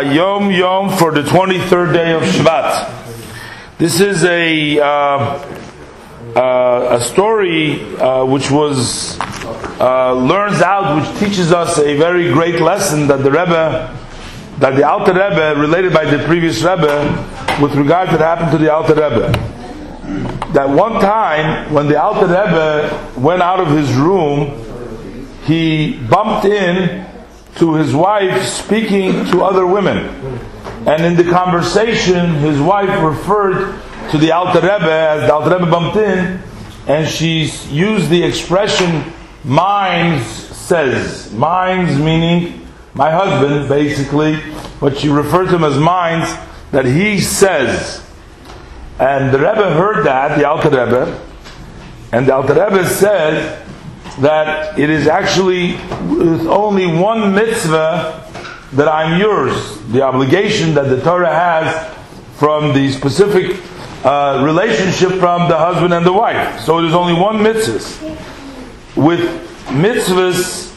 Yom Yom for the 23rd day of Shvat. This is a uh, uh, a story uh, which was uh, learns out, which teaches us a very great lesson that the Rebbe, that the Alter Rebbe, related by the previous Rebbe, with regard to what happened to the Alter Rebbe. That one time when the Alter Rebbe went out of his room, he bumped in to his wife speaking to other women. And in the conversation, his wife referred to the Alter Rebbe as the Alter Rebbe bumped in, and she used the expression "minds says." Minds meaning my husband, basically, but she referred to him as minds that he says. And the Rebbe heard that, the Alter Rebbe, and the Alter Rebbe said, that it is actually with only one mitzvah that I'm yours. The obligation that the Torah has from the specific uh, relationship from the husband and the wife. So is only one mitzvah. With mitzvahs,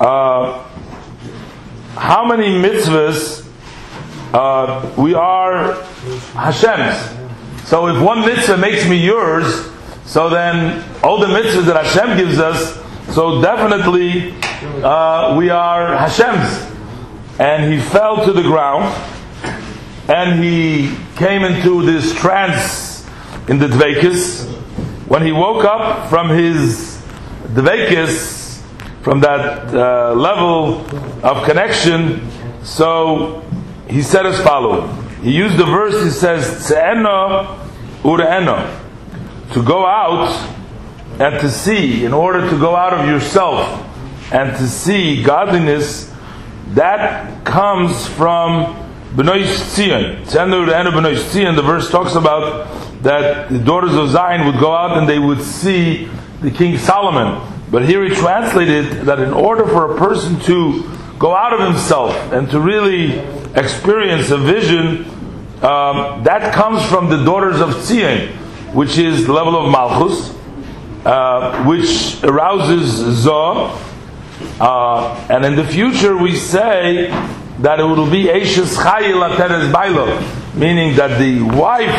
uh, how many mitzvahs uh, we are Hashem's? So if one mitzvah makes me yours, so then, all the mitzvahs that Hashem gives us, so definitely uh, we are Hashem's. And he fell to the ground, and he came into this trance in the Dvekis. When he woke up from his Dvekis, from that uh, level of connection, so he said as follows. He used the verse, he says, Tse'eno ure'eno to go out and to see, in order to go out of yourself and to see godliness, that comes from Bnos Tzion. The verse talks about that the daughters of Zion would go out and they would see the King Solomon. But here he translated that in order for a person to go out of himself and to really experience a vision, um, that comes from the daughters of Tzion which is the level of Malchus, uh, which arouses Zoh. Uh, and in the future, we say that it will be Eishes Chayil Ateres Bailo, meaning that the wife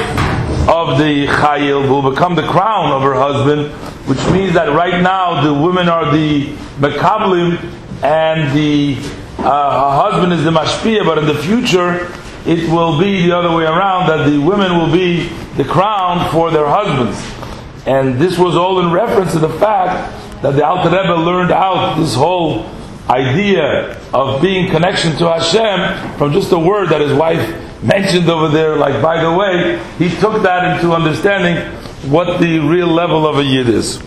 of the Chayil will become the crown of her husband, which means that right now the women are the Mekablim and the uh, husband is the Mashpia, but in the future it will be the other way around, that the women will be the crown for their husbands. And this was all in reference to the fact that the Alter Rebbe learned out this whole idea of being connection to Hashem from just a word that his wife mentioned over there, like by the way, he took that into understanding what the real level of a yid is.